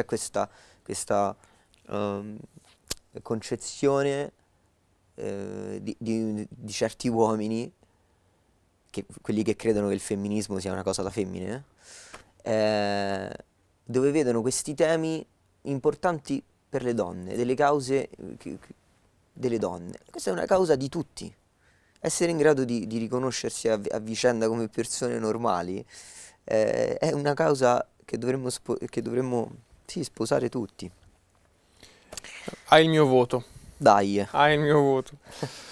c'è questa, questa um, concezione uh, di, di, di, certi uomini, che, quelli che credono che il femminismo sia una cosa da femmine, eh, dove vedono questi temi importanti per le donne, delle cause che, delle donne. Questa è una causa di tutti. Essere in grado di, di riconoscersi a, a, vicenda come persone normali eh, è una causa che dovremmo, che dovremmo sì, sposare tutti. Hai il mio voto. Dai. Hai il mio voto.